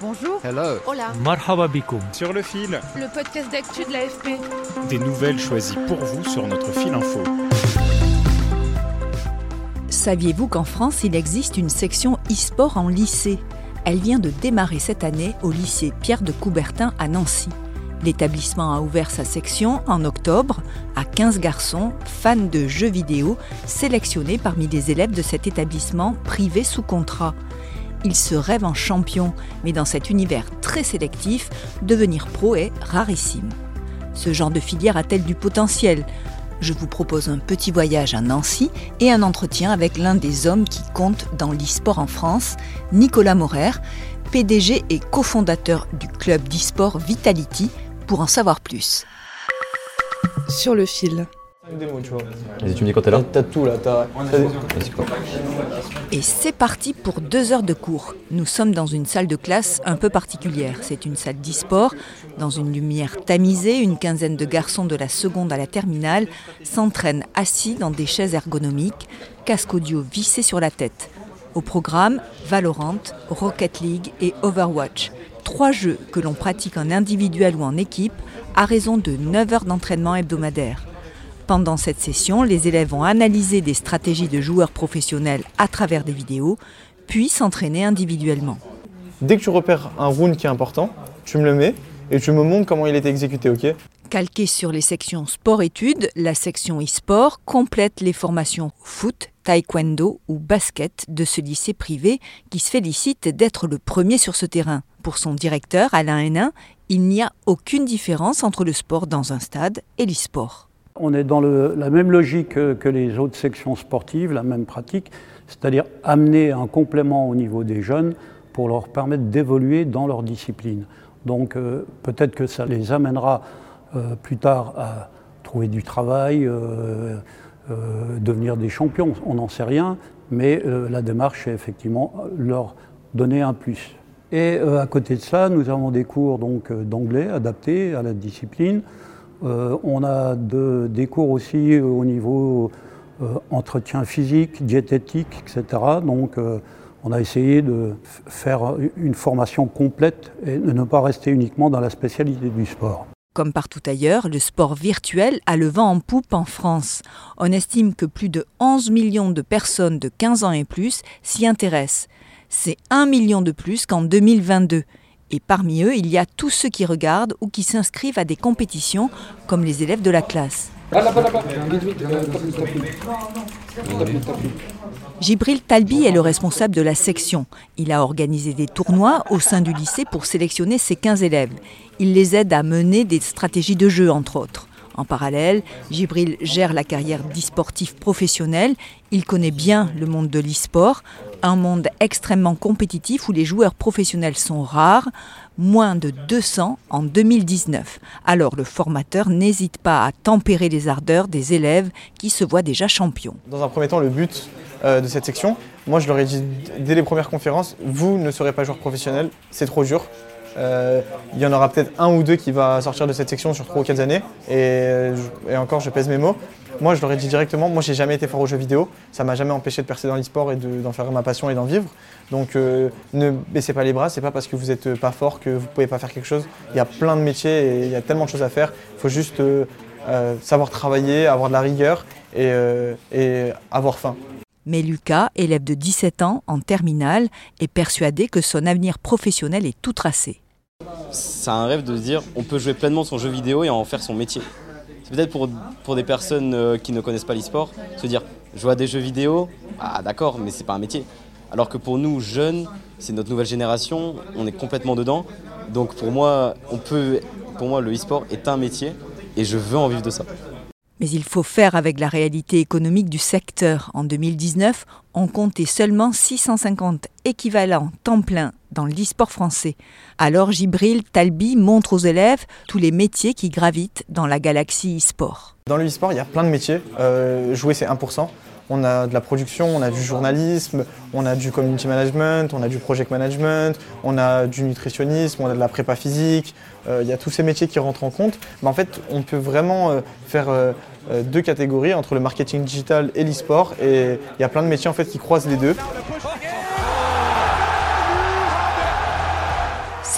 Bonjour. Hello. Hola. Marhaba bikoum. Sur le fil, Le podcast d'actu de l'AFP. des nouvelles choisies pour vous sur notre fil info. Saviez-vous qu'en France, il existe une section e-sport en lycée? Elle vient de démarrer cette année au lycée Pierre de Coubertin à Nancy. L'établissement a ouvert sa section en octobre à 15 garçons fans de jeux vidéo sélectionnés parmi les élèves de cet établissement privé sous contrat. Ils se rêvent en champion, mais dans cet univers très sélectif, devenir pro est rarissime. Ce genre de filière a-t-elle du potentiel? Je vous propose un petit voyage à Nancy et un entretien avec l'un des hommes qui compte dans l'e-sport en France, Nicolas Morer, PDG et cofondateur du club d'e-sport Vitality, pour en savoir plus. Sur le fil. Vas-y, tu me dis quand t'es là T'as tout là, t'as. Vas-y, quoi. Et c'est parti pour deux heures de cours. Nous sommes dans une salle de classe un peu particulière. C'est une salle d'e-sport. Dans une lumière tamisée, une quinzaine de garçons de la seconde à la terminale s'entraînent assis dans des chaises ergonomiques, casque audio vissé sur la tête. Au programme, Valorant, Rocket League et Overwatch. Trois jeux que l'on pratique en individuel ou en équipe à raison de 9 heures d'entraînement hebdomadaire. Pendant cette session, les élèves vont analyser des stratégies de joueurs professionnels à travers des vidéos, puis s'entraîner individuellement. Dès que tu repères un round qui est important, tu me le mets et tu me montres comment il était exécuté, ok? Calquée sur les sections sport-études, la section e-sport complète les formations foot, taekwondo ou basket de ce lycée privé qui se félicite d'être le premier sur ce terrain. Pour son directeur, Alain Hénin, il n'y a aucune différence entre le sport dans un stade et l'e-sport. On est dans la même logique que, les autres sections sportives, la même pratique, c'est-à-dire amener un complément au niveau des jeunes pour leur permettre d'évoluer dans leur discipline. Donc euh, peut-être que ça les amènera euh, plus tard à trouver du travail, euh, devenir des champions, on n'en sait rien, mais la démarche est effectivement leur donner un plus. Et à côté de ça, nous avons des cours d'anglais adaptés à la discipline. Euh, on a de- des cours aussi au niveau euh, entretien physique, diététique, etc. Donc euh, on a essayé de faire une formation complète et de ne pas rester uniquement dans la spécialité du sport. Comme partout ailleurs, le sport virtuel a le vent en poupe en France. On estime que plus de 11 millions de personnes de 15 ans et plus s'y intéressent. C'est 1 million de plus qu'en 2022. Et parmi eux, il y a tous ceux qui regardent ou qui s'inscrivent à des compétitions, comme les élèves de la classe. Gibril Talbi est le responsable de la section. Il a organisé des tournois au sein du lycée pour sélectionner ses 15 élèves. Il les aide à mener des stratégies de jeu, entre autres. En parallèle, Gibril gère la carrière d'e-sportif professionnel. Il connaît bien le monde de l'e-sport, un monde extrêmement compétitif où les joueurs professionnels sont rares, moins de 200 en 2019. Alors le formateur n'hésite pas à tempérer les ardeurs des élèves qui se voient déjà champions. Dans un premier temps, le but euh, de cette section, moi je leur ai dit dès les premières conférences, vous ne serez pas joueur professionnel, c'est trop dur. Euh, il y en aura peut-être un ou deux qui va sortir de cette section sur trois ou quatre années. Euh, et encore, je pèse mes mots. Moi, je leur ai dit directement, moi, j'ai jamais été fort aux jeux vidéo. Ça m'a jamais empêché de percer dans l'e-sport et de- d'en faire ma passion et d'en vivre. Donc, euh, ne baissez pas les bras. C'est pas parce que vous n'êtes pas fort que vous pouvez pas faire quelque chose. Il y a plein de métiers et il y a tellement de choses à faire. Il faut juste euh, euh, savoir travailler, avoir de la rigueur et, euh, et avoir faim. Mais Lucas, élève de 17 ans en terminale, est persuadé que son avenir professionnel est tout tracé. c'est un rêve de se dire on peut jouer pleinement son jeu vidéo et en faire son métier. Peut-être pour, des personnes euh, qui ne connaissent pas l'e-sport, se dire jouer à des jeux vidéo, ah d'accord, mais c'est pas un métier. Alors que pour nous, jeunes, c'est notre nouvelle génération, on est complètement dedans. Donc pour moi, on pour moi, le e-sport est un métier et je veux en vivre de ça. Mais il faut faire avec la réalité économique du secteur. En 2019, on comptait seulement 650 équivalents temps plein dans l'e-sport français. Alors Gibril Talbi montre aux élèves tous les métiers qui gravitent dans la galaxie e-sport. Dans le e-sport, il y a plein de métiers. Euh, jouer, c'est 1%. On a de la production, on a du journalisme, on a du community management, on a du project management, on a du nutritionnisme, on a de la prépa physique. Euh, il y a tous ces métiers qui rentrent en compte. Mais en fait, on peut vraiment euh, faire deux catégories entre le marketing digital et l'e-sport. Et il y a plein de métiers en fait qui croisent les deux.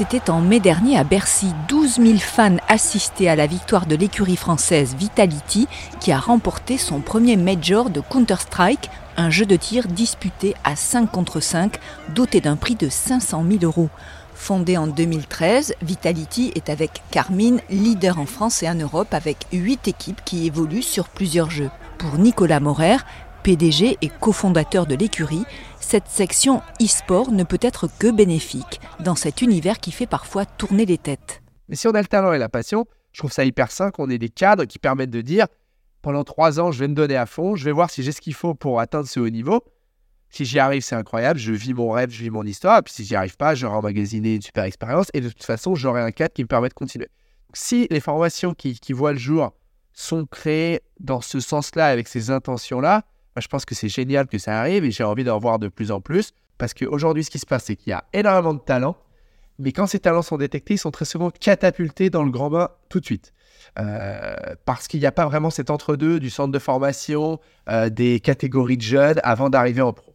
C'était en mai dernier à Bercy. 12 000 fans assistaient à la victoire de l'écurie française Vitality qui a remporté son premier major de Counter-Strike, un jeu de tir disputé à 5 contre 5, doté d'un prix de 500 000 euros. Fondé en 2013, Vitality est avec Carmine leader en France et en Europe avec 8 équipes qui évoluent sur plusieurs jeux. Pour Nicolas Morer, PDG et cofondateur de l'écurie, cette section e-sport ne peut être que bénéfique dans cet univers qui fait parfois tourner les têtes. Mais si on a le talent et la passion, je trouve ça hyper sain qu'on ait des cadres qui permettent de dire pendant trois ans, je vais me donner à fond, je vais voir si j'ai ce qu'il faut pour atteindre ce haut niveau. Si j'y arrive, c'est incroyable, je vis mon rêve, je vis mon histoire. Et puis si j'y arrive pas, j'aurai emmagasiné une super expérience et de toute façon, j'aurai un cadre qui me permet de continuer. si les formations qui, qui voient le jour sont créées dans ce sens-là, avec ces intentions-là, je pense que c'est génial que ça arrive et j'ai envie d'en voir de plus en plus. Parce qu'aujourd'hui, ce qui se passe, c'est qu'il y a énormément de talents. Mais quand ces talents sont détectés, ils sont très souvent catapultés dans le grand bain tout de suite. Euh, parce qu'il n'y a pas vraiment cet entre-deux du centre de formation, euh, des catégories de jeunes avant d'arriver en pro.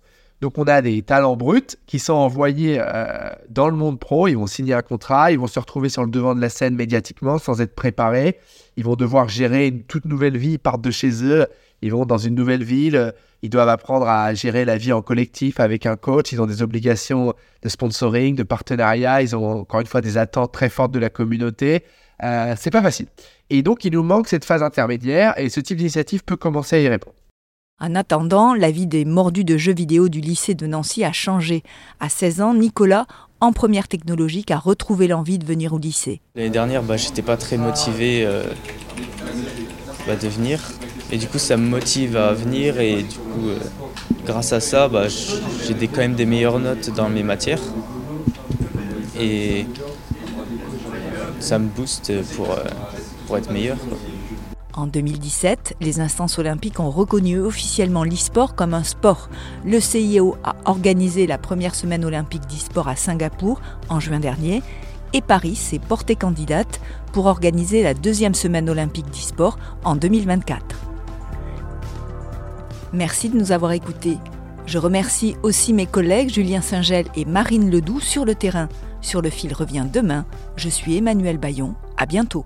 Donc on a des talents bruts qui sont envoyés euh, dans le monde pro, ils vont signer un contrat, ils vont se retrouver sur le devant de la scène médiatiquement sans être préparés, ils vont devoir gérer une toute nouvelle vie, ils partent de chez eux, ils vont dans une nouvelle ville, ils doivent apprendre à gérer la vie en collectif avec un coach, ils ont des obligations de sponsoring, de partenariat, ils ont encore une fois des attentes très fortes de la communauté. Euh, c'est pas facile. Et donc il nous manque cette phase intermédiaire. Et ce type d'initiative peut commencer à y répondre. En attendant, la vie des mordus de jeux vidéo du lycée de Nancy a changé. À 16 ans, Nicolas, en première technologique, a retrouvé l'envie de venir au lycée. L'année dernière, bah, j'étais pas très motivé euh, bah, de venir. Et du coup, ça me motive à venir et du coup, euh, grâce à ça, bah, j'ai quand même des meilleures notes dans mes matières. Et ça me booste pour, euh, pour être meilleur. En 2017, les instances olympiques ont reconnu officiellement l'e-sport comme un sport. Le CIO a organisé la première semaine olympique d'e-sport à Singapour en juin dernier et Paris s'est portée candidate pour organiser la deuxième semaine olympique d'e-sport en 2024. Merci de nous avoir écoutés. Je remercie aussi mes collègues Julien Singel et Marine Ledoux sur le terrain. Sur le fil revient demain. Je suis Emmanuel Bayon. À bientôt.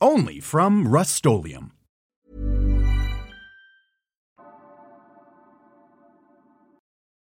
Only from Rust